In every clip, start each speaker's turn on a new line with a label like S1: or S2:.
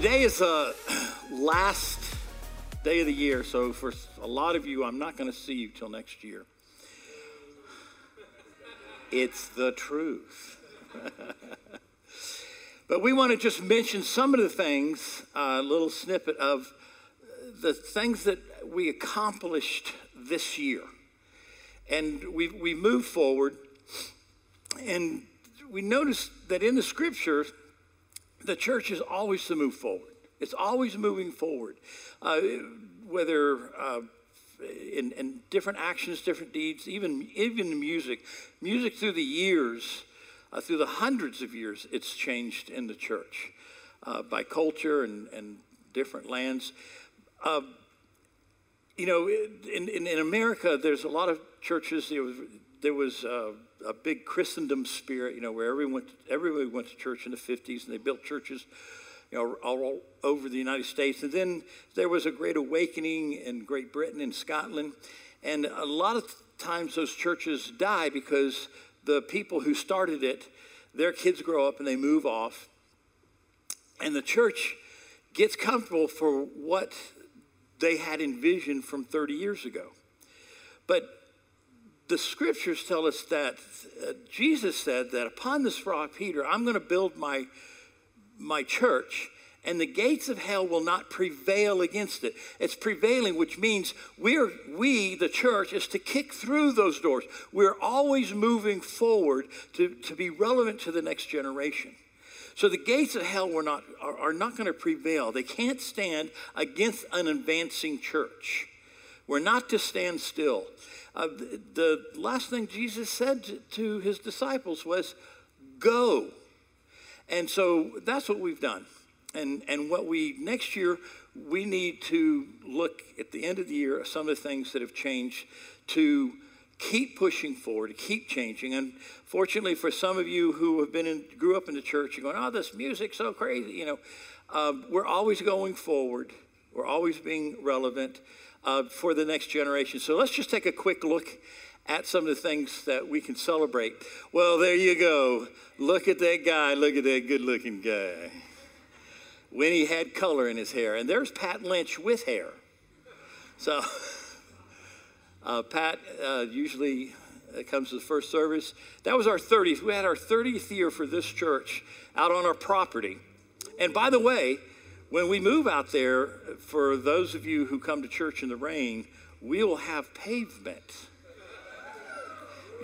S1: Today is uh, the last day of the year, so for a lot of you, I'm not going to see you till next year. It's the truth. but we want to just mention some of the things, a little snippet of uh, the things that we accomplished this year. And we, we moved forward, and we noticed that in the scripture, the church is always to move forward. It's always moving forward, uh, whether uh, in, in, different actions, different deeds, even even music. Music through the years, uh, through the hundreds of years, it's changed in the church uh, by culture and, and different lands. Uh, you know, in, in, in, America, there's a lot of churches. There was, there was uh, a big Christendom spirit, you know, where everyone went, to, everybody went to church in the 50s and they built churches, you know, all over the United States. And then there was a great awakening in Great Britain and Scotland. And a lot of times those churches die because the people who started it, their kids grow up and they move off. And the church gets comfortable for what they had envisioned from 30 years ago. But the scriptures tell us that uh, Jesus said that upon this rock, Peter, I'm going to build my, my church, and the gates of hell will not prevail against it. It's prevailing, which means we're, we, the church, is to kick through those doors. We're always moving forward to, to be relevant to the next generation. So the gates of hell were not, are, are not going to prevail. They can't stand against an advancing church. We're not to stand still. Uh, the, the last thing Jesus said to, to his disciples was, Go. And so that's what we've done. And, and what we, next year, we need to look at the end of the year at some of the things that have changed to keep pushing forward, to keep changing. And fortunately for some of you who have been in, grew up in the church, you're going, oh, this music's so crazy. You know, um, we're always going forward. We're always being relevant uh, for the next generation. So let's just take a quick look at some of the things that we can celebrate. Well, there you go. Look at that guy. Look at that good looking guy. When he had color in his hair. And there's Pat Lynch with hair. So, uh, Pat uh, usually uh, comes to the first service. That was our 30th. We had our 30th year for this church out on our property. And by the way, when we move out there, for those of you who come to church in the rain, we will have pavement.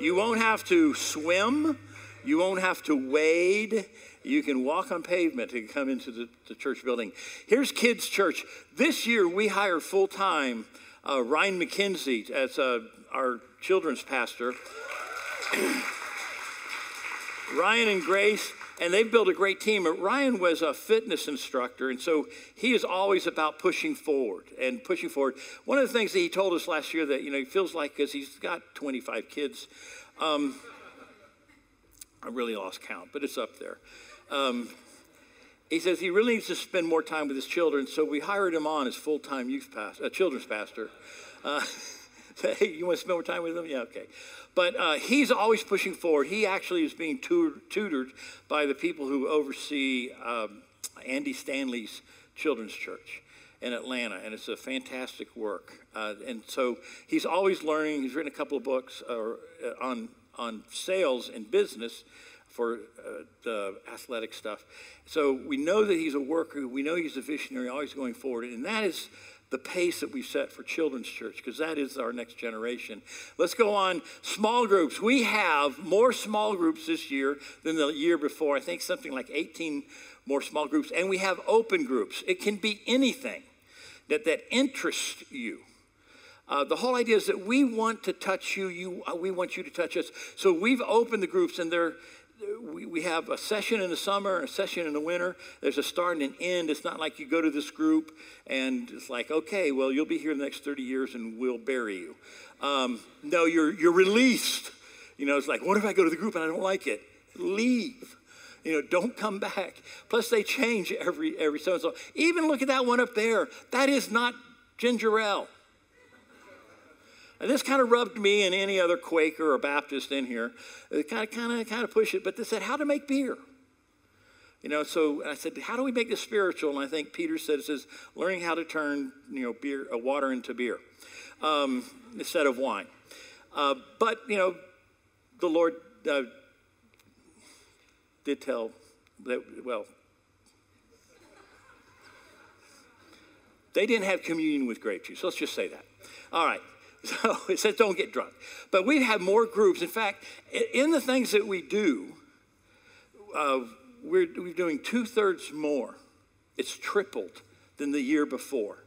S1: You won't have to swim, you won't have to wade. You can walk on pavement to come into the, the church building. Here's Kids Church. This year we hired full time uh, Ryan McKenzie as uh, our children's pastor. Ryan and Grace and they've built a great team. Ryan was a fitness instructor, and so he is always about pushing forward and pushing forward. One of the things that he told us last year that you know he feels like because he's got 25 kids, um, I really lost count, but it's up there. Um, he says he really needs to spend more time with his children, so we hired him on as full-time youth pastor, uh, children's pastor. Uh, hey, you want to spend more time with them? Yeah, okay. But uh, he's always pushing forward. He actually is being tutored by the people who oversee um, Andy Stanley's children's church in Atlanta, and it's a fantastic work. Uh, and so he's always learning. He's written a couple of books uh, on on sales and business for uh, the athletic stuff. So we know that he's a worker. We know he's a visionary, always going forward, and that is the pace that we set for children's church because that is our next generation. Let's go on. Small groups. We have more small groups this year than the year before. I think something like 18 more small groups. And we have open groups. It can be anything that, that interests you. Uh, the whole idea is that we want to touch you, you uh, we want you to touch us. So we've opened the groups, and they're we, we have a session in the summer and a session in the winter. There's a start and an end. It's not like you go to this group and it's like, okay, well, you'll be here the next 30 years and we'll bury you. Um, no, you're, you're released. You know, it's like, what if I go to the group and I don't like it? Leave. You know, don't come back. Plus, they change every every so and so. Even look at that one up there. That is not ginger ale. And this kind of rubbed me and any other Quaker or Baptist in here. They kind of, kind of, kind of push it, but they said how to make beer. You know, so I said, how do we make this spiritual? And I think Peter said, it says, learning how to turn, you know, beer, uh, water into beer um, instead of wine. Uh, but, you know, the Lord uh, did tell that, well, they didn't have communion with grape juice. Let's just say that. All right. So it says don't get drunk. But we have more groups. In fact, in the things that we do, uh, we're, we're doing two thirds more. It's tripled than the year before.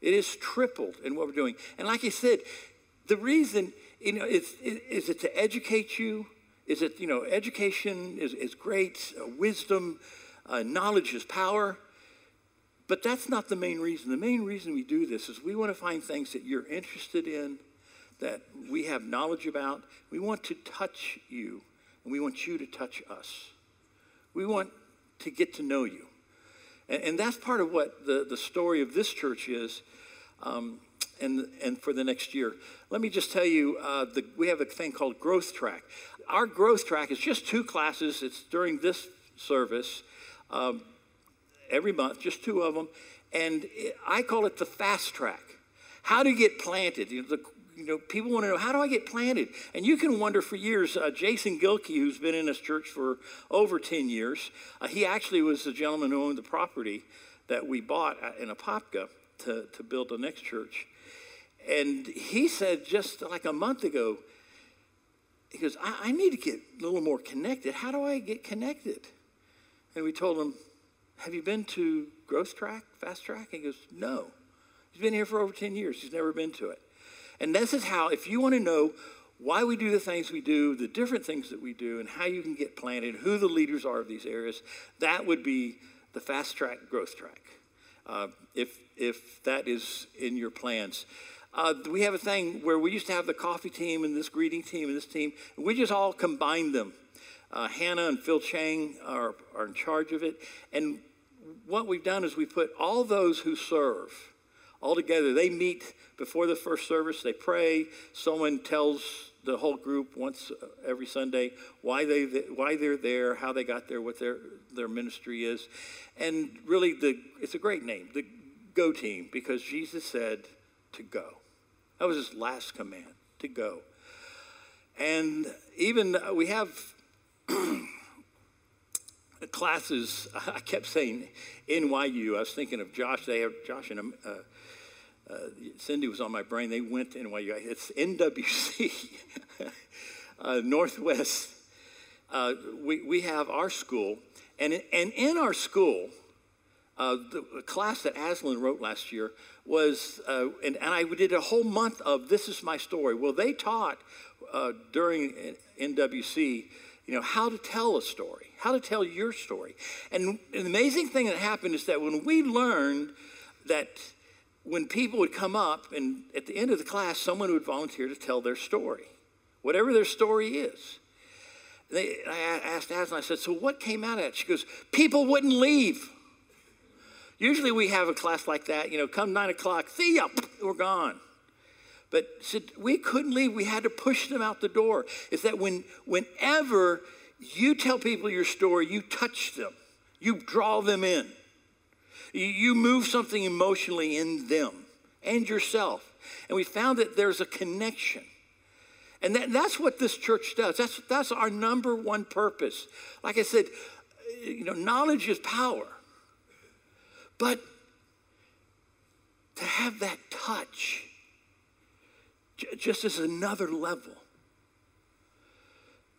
S1: It is tripled in what we're doing. And like I said, the reason, you know, is, is it to educate you? Is it, you know, education is, is great, uh, wisdom, uh, knowledge is power. But that's not the main reason. The main reason we do this is we want to find things that you're interested in, that we have knowledge about. We want to touch you, and we want you to touch us. We want to get to know you. And, and that's part of what the, the story of this church is. Um, and, and for the next year. Let me just tell you, uh, the, we have a thing called Growth Track. Our Growth Track is just two classes. It's during this service. Um, every month, just two of them. And I call it the fast track. How to get planted. You know, the, you know, people want to know, how do I get planted? And you can wonder for years. Uh, Jason Gilkey, who's been in this church for over 10 years, uh, he actually was the gentleman who owned the property that we bought in Apopka to, to build the next church. And he said just like a month ago, he goes, I, I need to get a little more connected. How do I get connected? And we told him, have you been to Growth Track, Fast Track? He goes, No. He's been here for over 10 years. He's never been to it. And this is how, if you want to know why we do the things we do, the different things that we do, and how you can get planted, who the leaders are of these areas, that would be the Fast Track Growth Track. Uh, if, if that is in your plans. Uh, we have a thing where we used to have the coffee team and this greeting team and this team, and we just all combined them uh, Hannah and Phil Chang are, are in charge of it. And what we've done is we put all those who serve all together. They meet before the first service, they pray. Someone tells the whole group once uh, every Sunday why they why they're there, how they got there, what their their ministry is, and really the it's a great name, the Go Team, because Jesus said to go. That was his last command to go. And even uh, we have classes, I kept saying NYU. I was thinking of Josh. They have Josh and uh, uh, Cindy was on my brain. They went to NYU. It's NWC, uh, Northwest. Uh, we, we have our school, and, and in our school, uh, the class that Aslan wrote last year was, uh, and, and I did a whole month of This Is My Story. Well, they taught during NWC you know, how to tell a story, how to tell your story. And an amazing thing that happened is that when we learned that when people would come up and at the end of the class, someone would volunteer to tell their story, whatever their story is. They, I asked Aslan, I said, so what came out of it? She goes, people wouldn't leave. Usually we have a class like that, you know, come nine o'clock, see ya, we're gone. But said we couldn't leave. We had to push them out the door. Is that when whenever you tell people your story, you touch them, you draw them in, you move something emotionally in them and yourself. And we found that there's a connection. And that, that's what this church does. That's, that's our number one purpose. Like I said, you know, knowledge is power. But to have that touch, just as another level.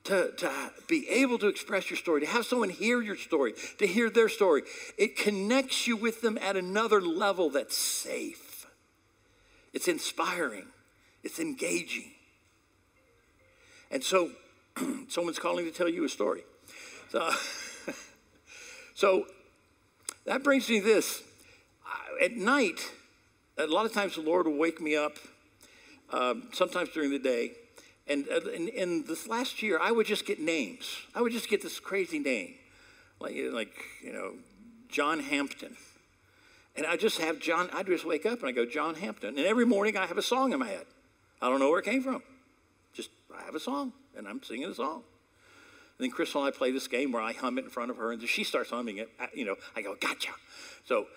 S1: To, to be able to express your story, to have someone hear your story, to hear their story, it connects you with them at another level that's safe. It's inspiring, it's engaging. And so, someone's calling to tell you a story. So, so that brings me this. At night, a lot of times the Lord will wake me up um, sometimes during the day. And uh, in, this last year, I would just get names. I would just get this crazy name, like, like you know, John Hampton. And I just have John, I just wake up and I go, John Hampton. And every morning I have a song in my head. I don't know where it came from. Just, I have a song and I'm singing a song. And then Crystal and I play this game where I hum it in front of her, and she starts humming it. You know, I go, gotcha. So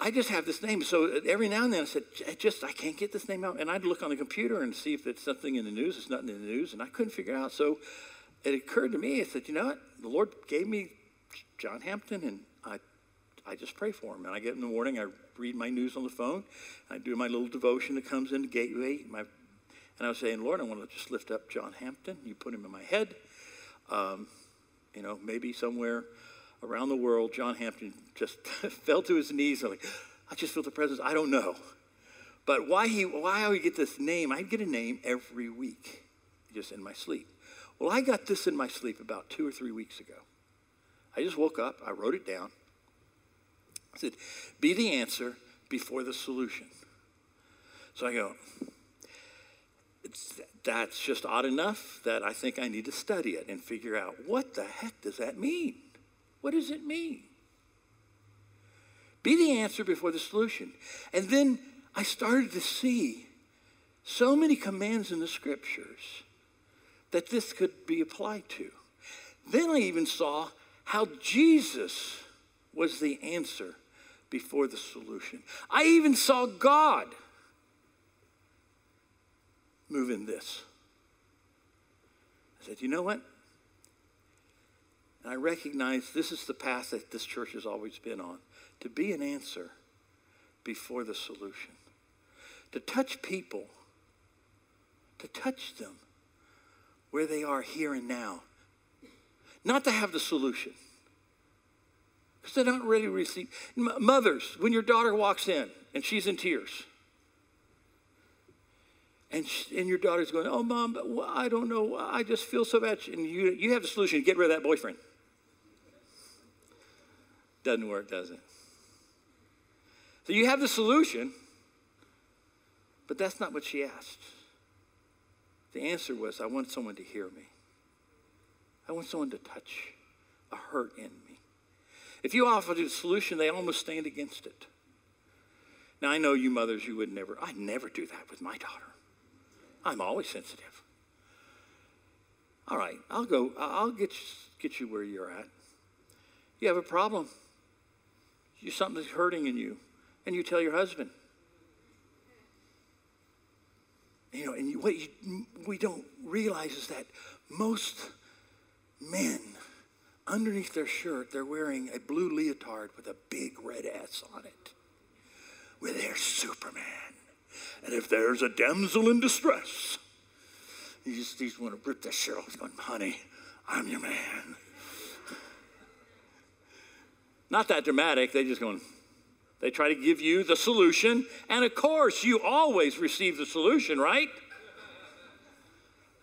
S1: I just have this name. So every now and then I said, I just, I can't get this name out. And I'd look on the computer and see if it's something in the news. It's nothing in the news. And I couldn't figure it out. So it occurred to me, I said, you know what? The Lord gave me John Hampton, and I, I just pray for him. And I get in the morning, I read my news on the phone. I do my little devotion that comes in the gateway. My and I was saying, Lord, I want to just lift up John Hampton. You put him in my head. Um, you know, maybe somewhere around the world, John Hampton just fell to his knees. I'm like, I just feel the presence. I don't know. But why he why I would get this name, I get a name every week, just in my sleep. Well, I got this in my sleep about two or three weeks ago. I just woke up, I wrote it down. I said, be the answer before the solution. So I go, that's just odd enough that I think I need to study it and figure out what the heck does that mean? What does it mean? Be the answer before the solution. And then I started to see so many commands in the scriptures that this could be applied to. Then I even saw how Jesus was the answer before the solution. I even saw God move in this. I said, you know what? And I recognize this is the path that this church has always been on to be an answer before the solution, to touch people, to touch them where they are here and now, not to have the solution. Because they're not ready to receive. Mothers, when your daughter walks in and she's in tears, and, she, and your daughter's going, Oh, mom, I don't know. I just feel so bad. And you, you have the solution get rid of that boyfriend. Doesn't work, does it? So you have the solution, but that's not what she asked. The answer was, I want someone to hear me. I want someone to touch a hurt in me. If you offer the solution, they almost stand against it. Now, I know you mothers, you would never, I'd never do that with my daughter. I'm always sensitive. All right, I'll go. I'll get you, get you where you're at. You have a problem. You something's hurting in you, and you tell your husband. You know, and you, what you, we don't realize is that most men, underneath their shirt, they're wearing a blue leotard with a big red S on it, with their Superman. And if there's a damsel in distress, he just, he's want to rip the shirt off. Going, honey, I'm your man. Not that dramatic. They just going, they try to give you the solution. And of course, you always receive the solution, right?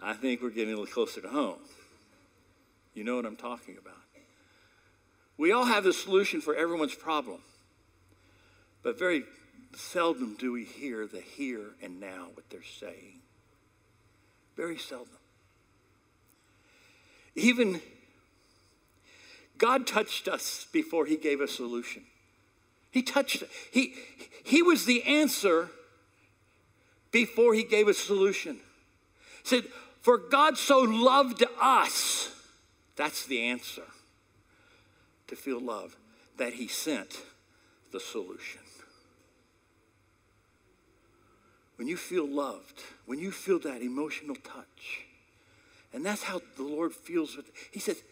S1: I think we're getting a little closer to home. You know what I'm talking about. We all have the solution for everyone's problem, but very seldom do we hear the here and now, what they're saying. Very seldom. Even God touched us before he gave a solution. He touched He, he was the answer before he gave a solution. He said, For God so loved us, that's the answer to feel love, that he sent the solution. when you feel loved, when you feel that emotional touch, and that's how the Lord feels with, He says,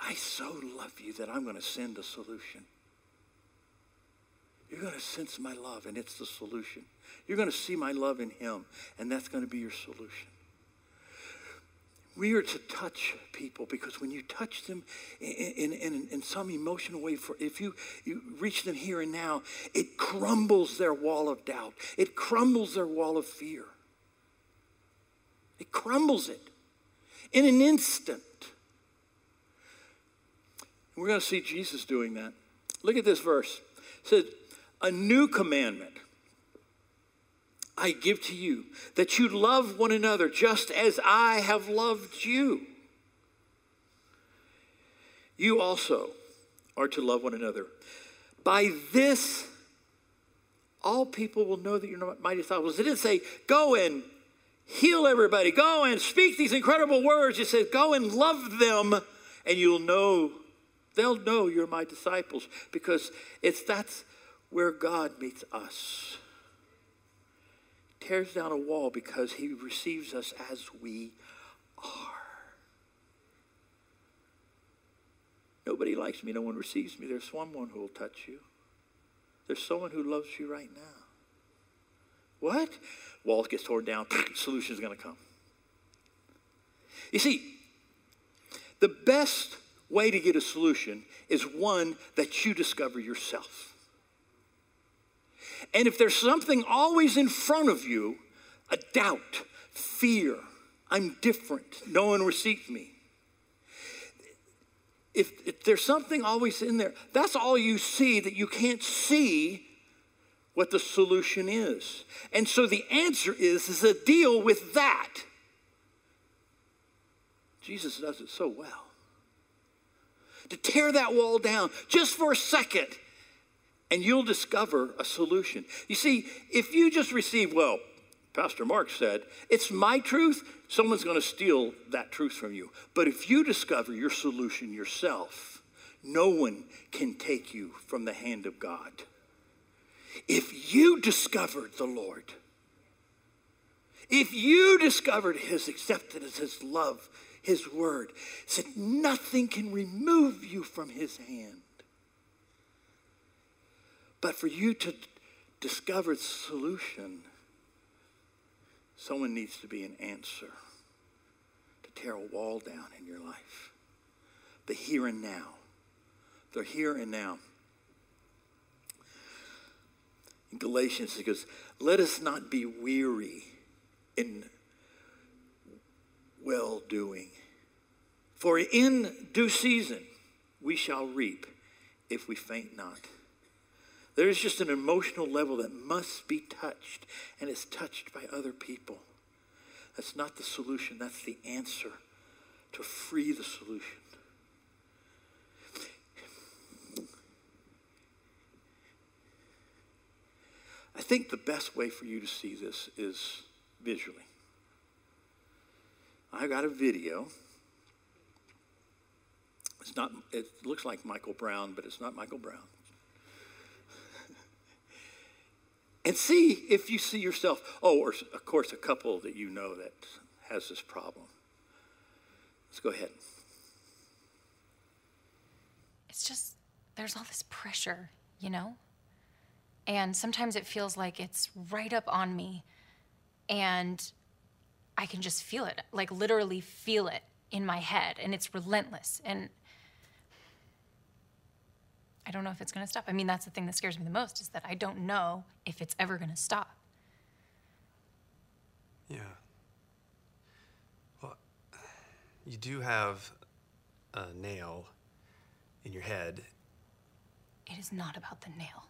S1: I so love you that I'm going to send a solution. You're going to sense my love, and it's the solution. You're going to see my love in Him, and that's going to be your solution. We are to touch people because when you touch them in, in, in, in, some emotional way, for if you, you reach them here and now, it crumbles their wall of doubt. It crumbles their wall of fear. It crumbles it in an instant. We're going to see Jesus doing that. Look at this verse. It says, A new commandment I give to you, that you love one another just as I have loved you. You also are to love one another. By this, all people will know that you're my disciples. It didn't say, go and heal everybody. Go and speak these incredible words. He says, go and love them, and you'll know, they'll know you're my disciples because it's that's where God meets us. Tears down a wall because he receives us as we are. Nobody likes me. No one receives me. There's someone who will touch you. There's someone who loves you right now. What? Wall gets torn down. Solution is going to come. You see, the best way to get a solution is one that you discover yourself. And if there's something always in front of you, a doubt, fear, I'm different, no one receives me. If, if there's something always in there, that's all you see that you can't see what the solution is. And so the answer is is a deal with that. Jesus does it so well. To tear that wall down just for a second and you'll discover a solution. You see, if you just receive, well, Pastor Mark said, it's my truth, someone's going to steal that truth from you. But if you discover your solution yourself, no one can take you from the hand of God. If you discovered the Lord, if you discovered his acceptance, his love, his word, said nothing can remove you from his hand. But for you to discover the solution, someone needs to be an answer to tear a wall down in your life. The here and now. The here and now. In Galatians, it goes, Let us not be weary in well doing. For in due season we shall reap if we faint not. There's just an emotional level that must be touched, and it's touched by other people. That's not the solution, that's the answer to free the solution. I think the best way for you to see this is visually. I got a video. It's not, it looks like Michael Brown, but it's not Michael Brown. and see if you see yourself. Oh, or of course, a couple that you know that has this problem. Let's go ahead.
S2: It's just, there's all this pressure, you know? And sometimes it feels like it's right up on me. And I can just feel it, like literally feel it in my head. And it's relentless. And I don't know if it's going to stop. I mean, that's the thing that scares me the most is that I don't know if it's ever going to stop.
S3: Yeah. Well, you do have a nail in your head.
S2: It is not about the nail.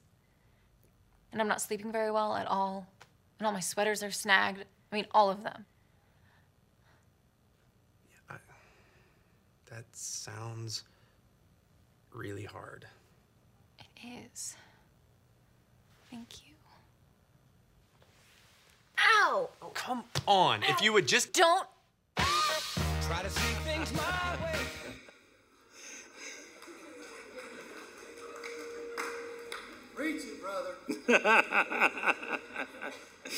S2: and I'm not sleeping very well at all, and all my sweaters are snagged. I mean, all of them.
S3: Yeah, I, that sounds really hard.
S2: It is. Thank you. Ow!
S3: Oh, come on. Ow. If you would just.
S2: Don't. Try to see things my way.
S1: Preach it, brother.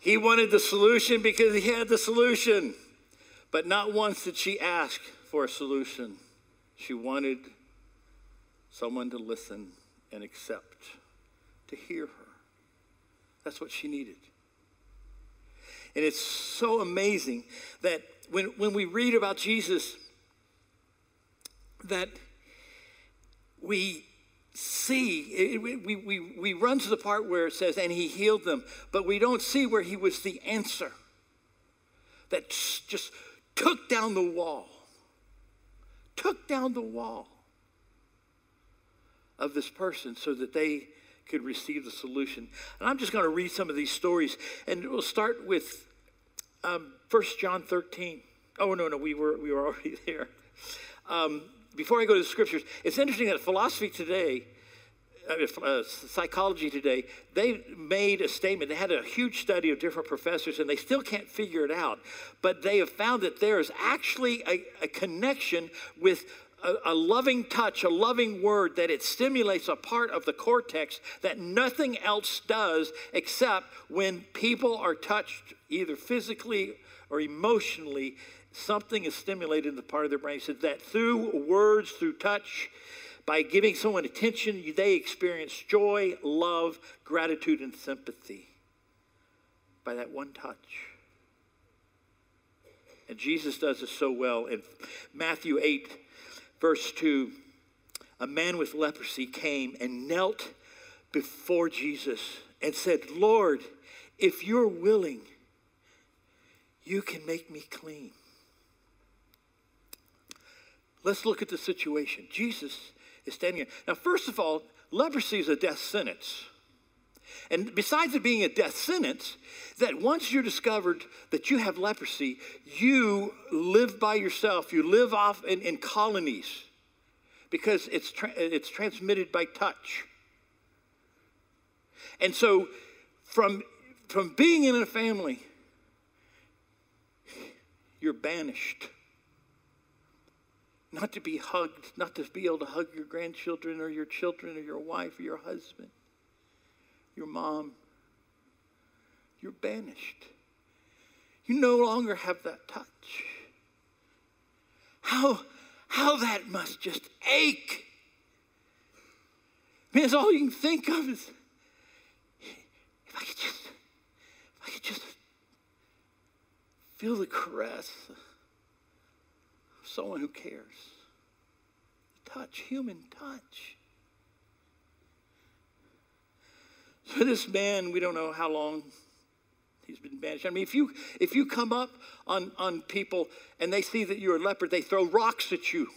S1: he wanted the solution because he had the solution. But not once did she ask for a solution. She wanted someone to listen and accept, to hear her. That's what she needed. And it's so amazing that when, when we read about Jesus, that we see, we, we, we run to the part where it says, and he healed them, but we don't see where he was the answer. that just took down the wall, took down the wall of this person so that they could receive the solution. And I'm just going to read some of these stories, and we'll start with um, 1 John 13. Oh, no, no, we were, we were already there. Um, before I go to the scriptures, it's interesting that philosophy today, uh, psychology today, they made a statement. They had a huge study of different professors, and they still can't figure it out. But they have found that there is actually a, a connection with a, a, loving touch, a loving word, that it stimulates a part of the cortex that nothing else does except when people are touched either physically or emotionally, something is stimulated in the part of their brain. So that through words, through touch, by giving someone attention, they experience joy, love, gratitude, and sympathy by that one touch. And Jesus does this so well. In Matthew 8, verse 2, a man with leprosy came and knelt before Jesus and said, Lord, if you're willing, you can make me clean. Let's look at the situation. Jesus is standing here. Now, first of all, leprosy is a death sentence. And besides it being a death sentence, that once you're discovered that you have leprosy, you live by yourself. You live off in, in colonies because it's, tra- it's transmitted by touch. And so, from, from being in a family, you're banished. Not to be hugged, not to be able to hug your grandchildren or your children or your wife or your husband, your mom. You're banished. You no longer have that touch. How, how that must just ache. I mean, it's all you can think of is if I could just, if I could just Feel the caress someone who cares. Touch, human touch. So this man, we don't know how long he's been banished. I mean, if you if you come up on, on people and they see that you're a leopard, they throw rocks at you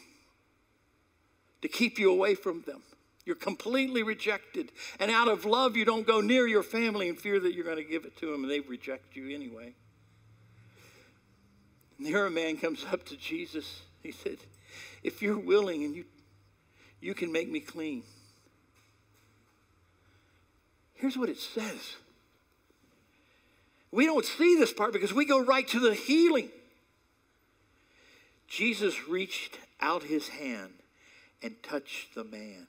S1: to keep you away from them. You're completely rejected. And out of love, you don't go near your family in fear that you're going to give it to them and they reject you anyway. And here a man comes up to Jesus. He said, If you're willing and you, you can make me clean. Here's what it says. We don't see this part because we go right to the healing. Jesus reached out his hand and touched the man.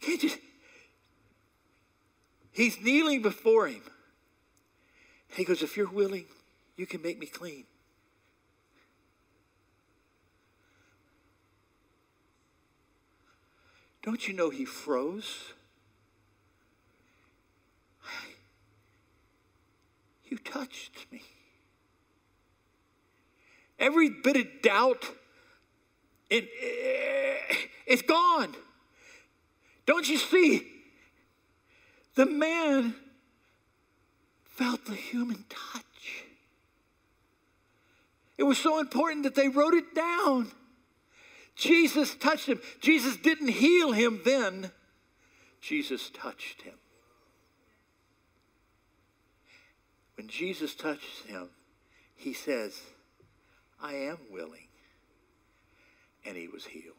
S1: Can't you, He's kneeling before him. He goes, If you're willing, you can make me clean. Don't you know he froze? You touched me. Every bit of doubt, it, it, it's gone. Don't you see? The man felt the human touch. It was so important that they wrote it down. Jesus touched him. Jesus didn't heal him then, Jesus touched him. When Jesus touched him, he says, I am willing. And he was healed.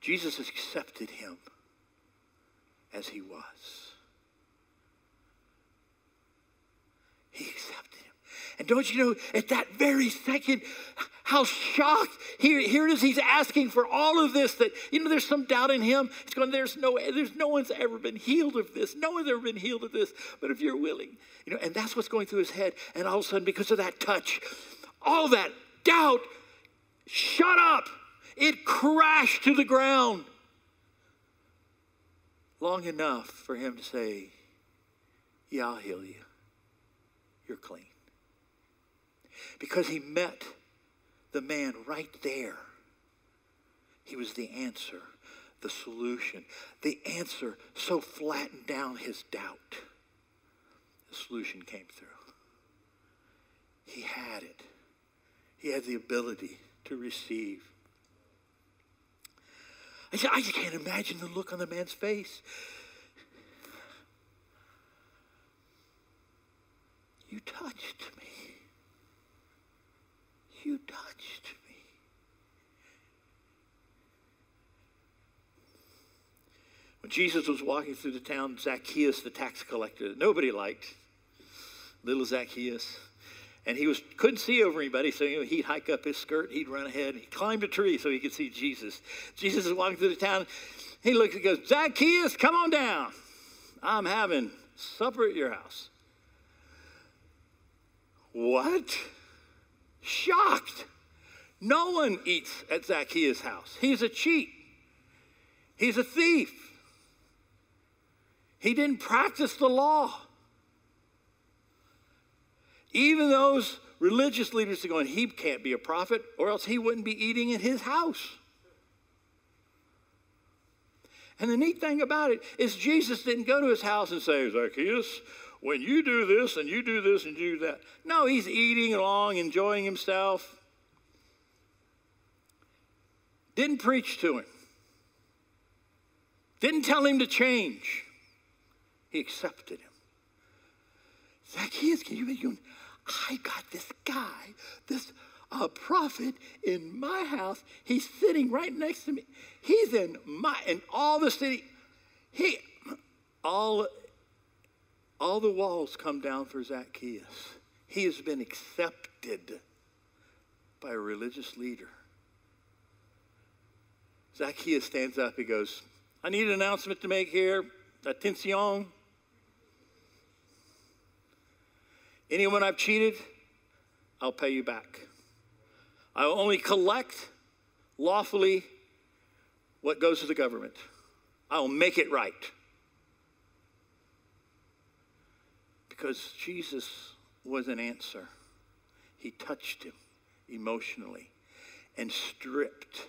S1: Jesus accepted him as he was. He accepted him. And don't you know, at that very second, how shocked. Here, here it is, he's asking for all of this that, you know, there's some doubt in him. He's going, there's no, there's no one's ever been healed of this. No one's ever been healed of this. But if you're willing, you know, and that's what's going through his head. And all of a sudden, because of that touch, all that doubt, shut up. It crashed to the ground long enough for him to say, Yeah, I'll heal you. You're clean. Because he met the man right there. He was the answer. the solution, the answer so flattened down his doubt. The solution came through. He had it. He had the ability to receive. I, said, I just can't imagine the look on the man's face. You touched me. You touched me. When Jesus was walking through the town, Zacchaeus, the tax collector, that nobody liked, little Zacchaeus, and he was couldn't see over anybody, so you know, he'd hike up his skirt, he'd run ahead, he climbed a tree so he could see Jesus. Jesus is walking through the town. He looks and goes, Zacchaeus, come on down. I'm having supper at your house. What? Shocked. No one eats at Zacchaeus' house. He's a cheat. He's a thief. He didn't practice the law. Even those religious leaders are going, he can't be a prophet, or else he wouldn't be eating in his house. And the neat thing about it is Jesus didn't go to his house and say, Zacchaeus, when you do this and you do this and you do that. No, he's eating along, enjoying himself. Didn't preach to him. Didn't tell him to change. He accepted him. Zacchaeus, can you imagine? I got this guy, this uh, prophet in my house. He's sitting right next to me. He's in my in all the city. He all all the walls come down for Zacchaeus. He has been accepted by a religious leader. Zacchaeus stands up. He goes, I need an announcement to make here. Attention. Anyone I've cheated, I'll pay you back. I will only collect lawfully what goes to the government. I will make it right. Because Jesus was an answer. He touched him emotionally and stripped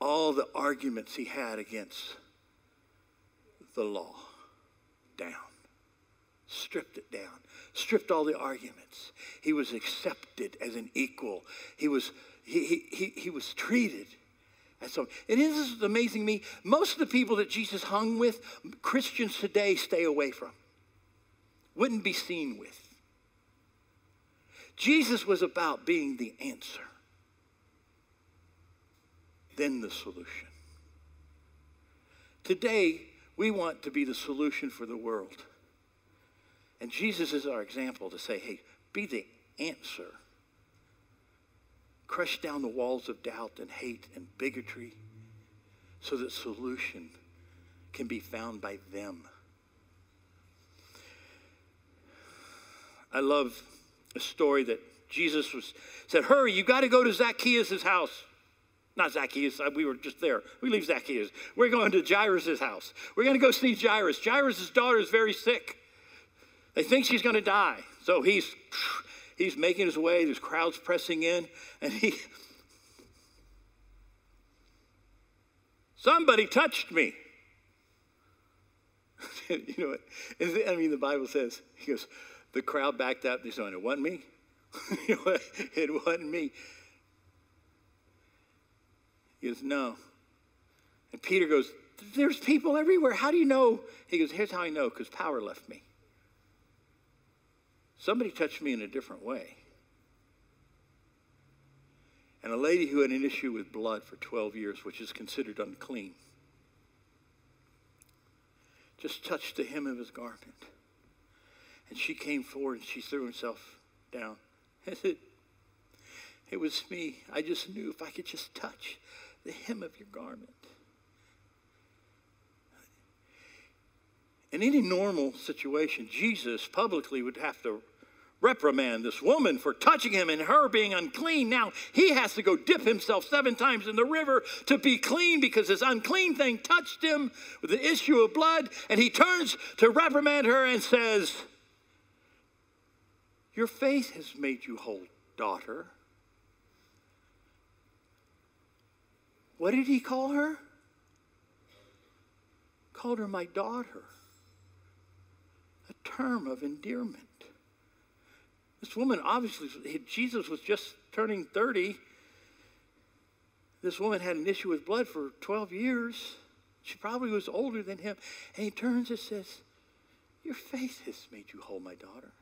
S1: all the arguments he had against the law down. Stripped it down. Stripped all the arguments. He was accepted as an equal. He was, he, he, he, was treated as so. And this is amazing to me. Most of the people that Jesus hung with, Christians today stay away from. Wouldn't be seen with. Jesus was about being the answer then the solution. Today, we want to be the solution for the world. And Jesus is our example to say, hey, be the answer. Crush down the walls of doubt and hate and bigotry so that solution can be found by them. I love a story that Jesus was said, hurry, you got to go to Zacchaeus' house. Not Zacchaeus, uh, we were just there. We leave Zacchaeus. We're going to Jairus' house. We're going to go see Jairus. Jairus' daughter is very sick. They think she's going to die. So he's, he's making his way. There's crowds pressing in. And he, somebody touched me. you know what? I mean, the Bible says, he goes, the crowd backed up. They're saying, it wasn't me. it wasn't me. He goes, No. And Peter goes, There's people everywhere. How do you know? He goes, Here's how I know because power left me. Somebody touched me in a different way. And a lady who had an issue with blood for 12 years, which is considered unclean, just touched the hem of his garment. And she came forward and she threw herself down. It was me. I just knew if I could just touch the hem of your garment. In any normal situation, Jesus publicly would have to reprimand this woman for touching him and her being unclean. Now he has to go dip himself seven times in the river to be clean because this unclean thing touched him with the issue of blood. And he turns to reprimand her and says, Your faith has made you whole, daughter. What did he call her? Called her my daughter. A term of endearment. This woman obviously, Jesus was just turning 30. This woman had an issue with blood for 12 years. She probably was older than him. And he turns and says, Your faith has made you whole, my daughter.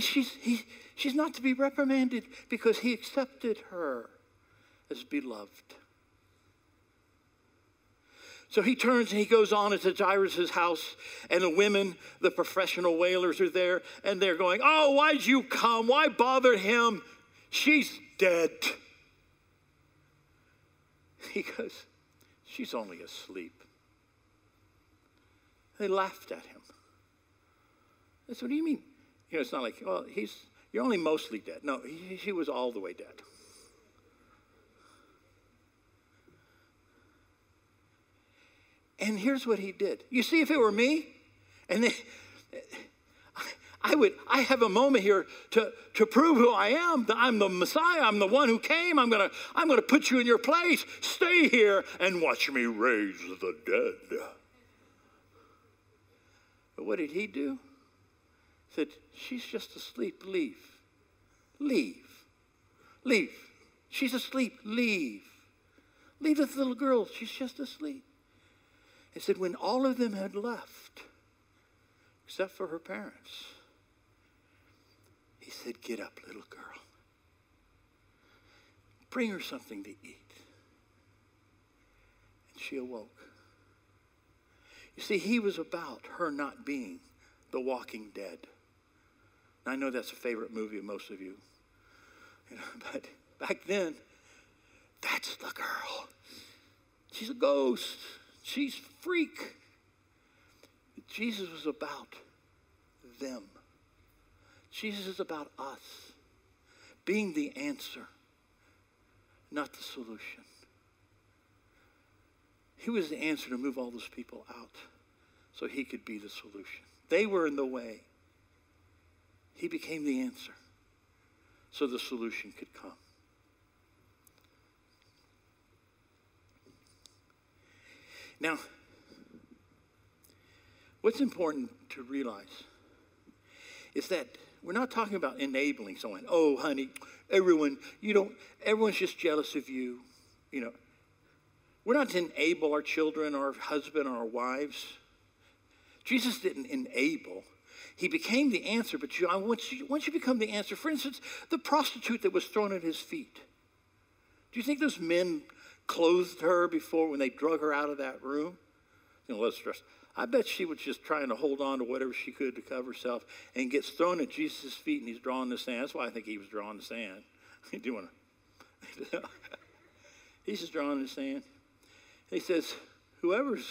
S1: She's, he, she's not to be reprimanded because he accepted her as beloved. So he turns and he goes on into Jairus' house, and the women, the professional wailers, are there, and they're going, Oh, why'd you come? Why bother him? She's dead. He goes, She's only asleep. They laughed at him. They said, What do you mean? Know, it's not like, well, he's, you're only mostly dead. No, he, he was all the way dead. And here's what he did. You see, if it were me, and they, I would, I have a moment here to, to prove who I am, that I'm the Messiah, I'm the one who came, I'm gonna, I'm gonna put you in your place. Stay here and watch me raise the dead. But what did he do? Said, She's just asleep. Leave. Leave. Leave. She's asleep. Leave. Leave this little girl. She's just asleep. He said, when all of them had left, except for her parents, he said, Get up, little girl. Bring her something to eat. And she awoke. You see, he was about her not being the walking dead. I know that's a favorite movie of most of you. you know, but back then, that's the girl. She's a ghost. She's freak. Jesus was about them. Jesus is about us being the answer, not the solution. He was the answer to move all those people out so he could be the solution. They were in the way. He became the answer so the solution could come. Now, what's important to realize is that we're not talking about enabling someone. Oh, honey, everyone, you don't, everyone's just jealous of you. You know, we're not to enable our children, our husband, our wives. Jesus didn't enable. He became the answer, but you, once, you, once you become the answer, for instance, the prostitute that was thrown at his feet, do you think those men clothed her before when they drug her out of that room? You know, let's stress. I bet she was just trying to hold on to whatever she could to cover herself and gets thrown at Jesus' feet and he's drawing the sand. That's why I think he was drawing the sand. He's doing He's just drawing the sand. He says, whoever's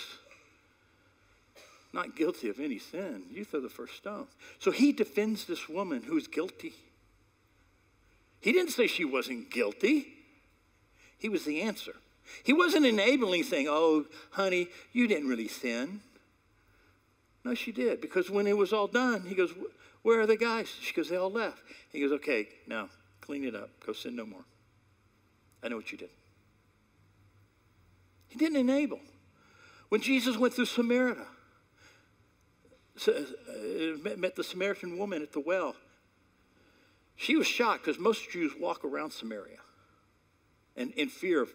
S1: not guilty of any sin, you throw the first stone. So he defends this woman who's guilty. He didn't say she wasn't guilty, he was the answer. He wasn't enabling, saying, Oh, honey, you didn't really sin. No, she did. Because when it was all done, he goes, Where are the guys? She goes, They all left. He goes, Okay, now clean it up. Go sin no more. I know what you did. He didn't enable. When Jesus went through Samaria, Uh, met the Samaritan woman at the well. She was shocked because most Jews walk around Samaria and in fear of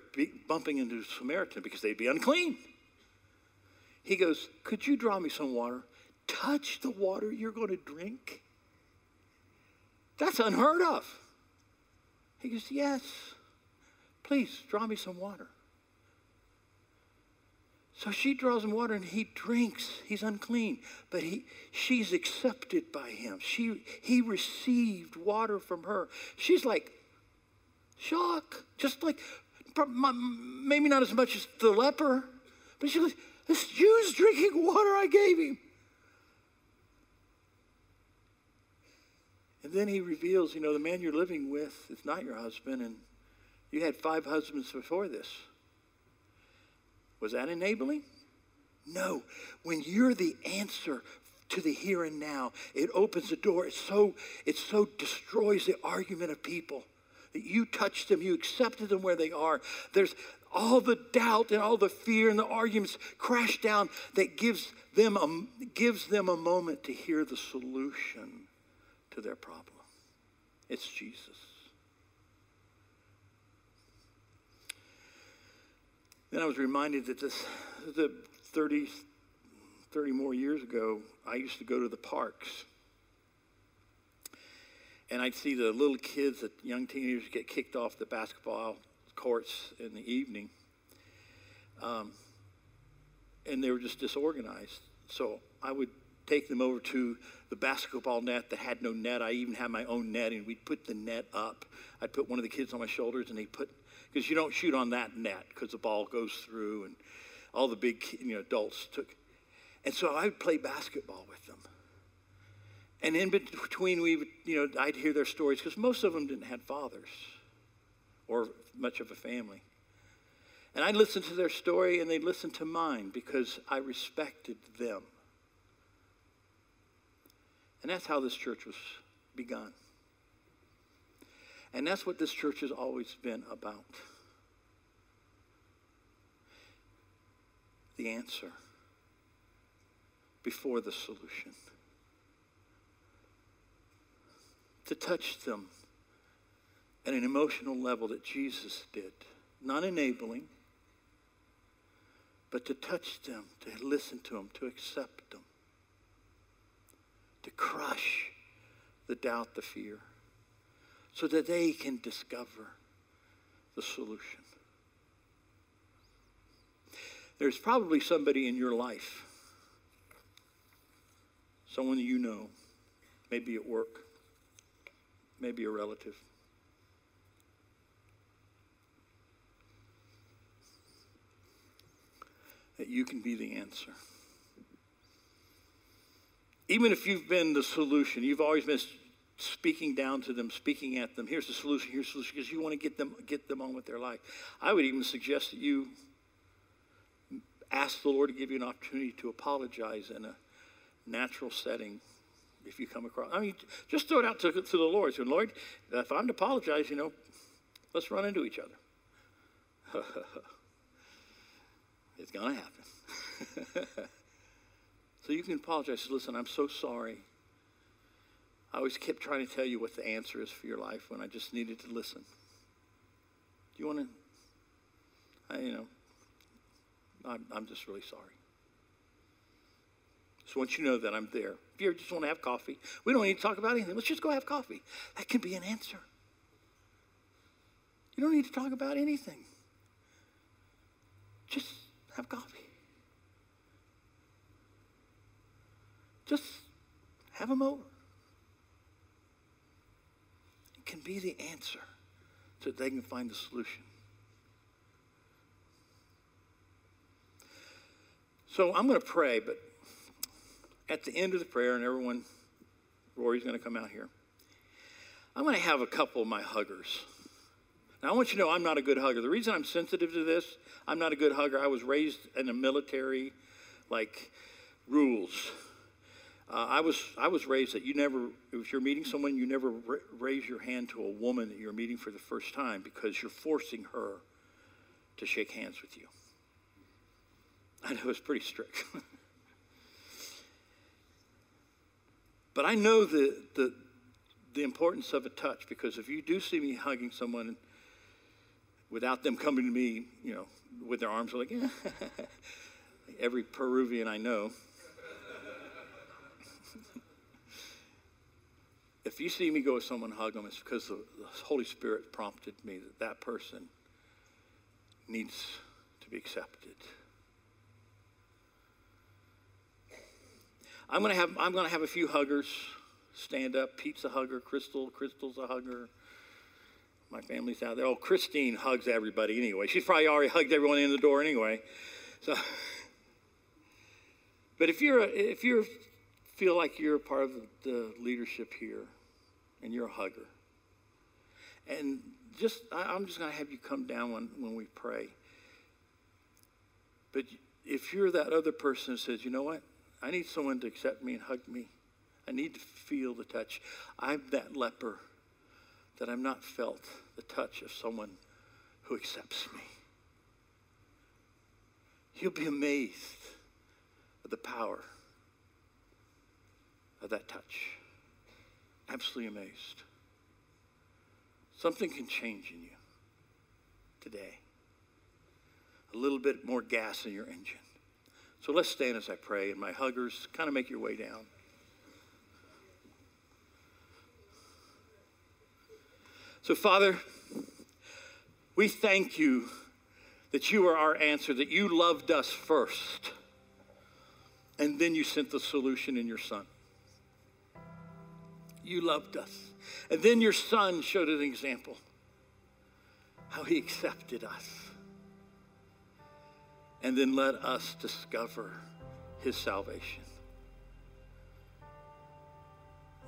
S1: bumping into a Samaritan because they'd be unclean. He goes, Could you draw me some water? Touch the water you're going to drink? That's unheard of. He goes, Yes. Please draw me some water. So she draws him water and he drinks. He's unclean, but he, she's accepted by him. She, he received water from her. She's like, shock. Just like, maybe not as much as the leper, but she's like, this Jew's drinking water I gave him. And then he reveals, you know, the man you're living with is not your husband, and you had five husbands before this. Was that enabling? No. When you're the answer to the here and now. It opens the door. It so, it so destroys the argument of people that you touched them, you accepted them where they are. There's all the doubt and all the fear and the arguments crash down that gives them a, gives them a moment to hear the solution to their problem. It's Jesus. Then I was reminded that this, the 30, 30 more years ago, I used to go to the parks. And I'd see the little kids, the young teenagers get kicked off the basketball courts in the evening. Um, and they were just disorganized. So I would take them over to the basketball net that had no net. I even had my own net, and we'd put the net up. I'd put one of the kids on my shoulders, and they put because you don't shoot on that net because the ball goes through, and all the big you know adults took. And so I would play basketball with them. And in between, we would, you know, I'd hear their stories because most of them didn't have fathers or much of a family. And I'd listen to their story and they'd listen to mine because I respected them. And that's how this church was begun. And that's what this church has always been about. The answer before the solution. To touch them at an emotional level that Jesus did, not enabling, but to touch them, to listen to them, to accept them, to crush the doubt, the fear, so that they can discover the solution. There's probably somebody in your life, someone you know, maybe at work, maybe a relative. That you can be the answer. Even if you've been the solution, you've always been speaking down to them, speaking at them. Here's the solution. Here's the solution because you want to get them get them on with their life. I would even suggest that you ask the Lord to give you an opportunity to apologize in a natural setting if you come across. I mean, just throw it out to, to the Lord. Say, Lord, if I'm to apologize, you know, let's run into each other. it's going to happen. so you can apologize. Listen, I'm so sorry. I always kept trying to tell you what the answer is for your life when I just needed to listen. Do you want to, I, you know, I'm, I'm just really sorry. So once you know that I'm there, if you just want to have coffee, we don't need to talk about anything. Let's just go have coffee. That can be an answer. You don't need to talk about anything. Just have coffee. Just have them over. Can be the answer so that they can find the solution. So I'm going to pray, but at the end of the prayer, and everyone, Rory's going to come out here, I'm going to have a couple of my huggers. Now, I want you to know I'm not a good hugger. The reason I'm sensitive to this, I'm not a good hugger. I was raised in a military, like, rules. Uh, I was I was raised that you never, if you're meeting someone, you never raise your hand to a woman that you're meeting for the first time because you're forcing her to shake hands with you. I know it's pretty strict. but I know the, the, the importance of a touch because if you do see me hugging someone without them coming to me, you know, with their arms like, every Peruvian I know, if you see me go with someone hug them, it's because the, the Holy Spirit prompted me that that person needs to be accepted. I'm gonna have I'm gonna have a few huggers stand up. Pete's a hugger. Crystal, Crystal's a hugger. My family's out there. Oh, Christine hugs everybody anyway. She's probably already hugged everyone in the door anyway. So, but if you're a, if you're feel like you're a part of the leadership here and you're a hugger. And just, I, am just going to have you come down when, when we pray. But if you're that other person who says, you know what, I need someone to accept me and hug me. I need to feel the touch. I'm that leper that I'm not felt the touch of someone who accepts me. You'll be amazed at the power of that touch. Absolutely amazed. Something can change in you today. A little bit more gas in your engine. So let's stand as I pray, and my huggers, kind of make your way down. So, Father, we thank you that you are our answer, that you loved us first, and then you sent the solution in your Son. You loved us. And then your Son showed an example how he accepted us and then let us discover his salvation.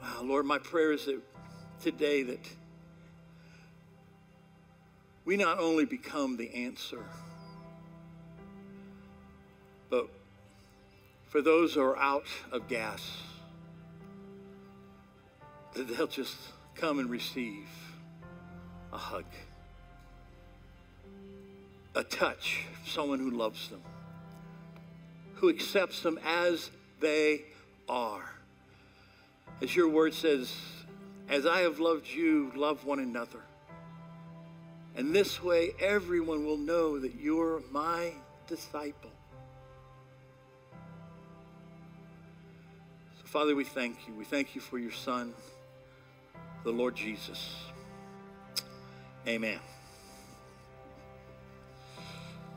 S1: Wow, Lord, my prayer is that today that we not only become the answer, but for those who are out of gas, that they'll just come and receive a hug, a touch, someone who loves them, who accepts them as they are. As your word says, as I have loved you, love one another. And this way, everyone will know that you're my disciple. So, Father, we thank you. We thank you for your Son, the Lord Jesus. Amen.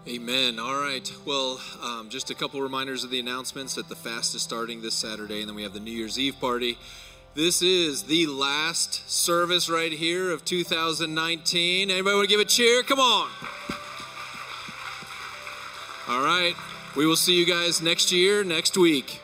S4: Amen. All right. Well, um, just a couple reminders of the announcements that the fast is starting this Saturday, and then we have the New Year's Eve party. This is the last service right here of 2019. Anybody want to give a cheer? Come on. All right. We will see you guys next year, next week.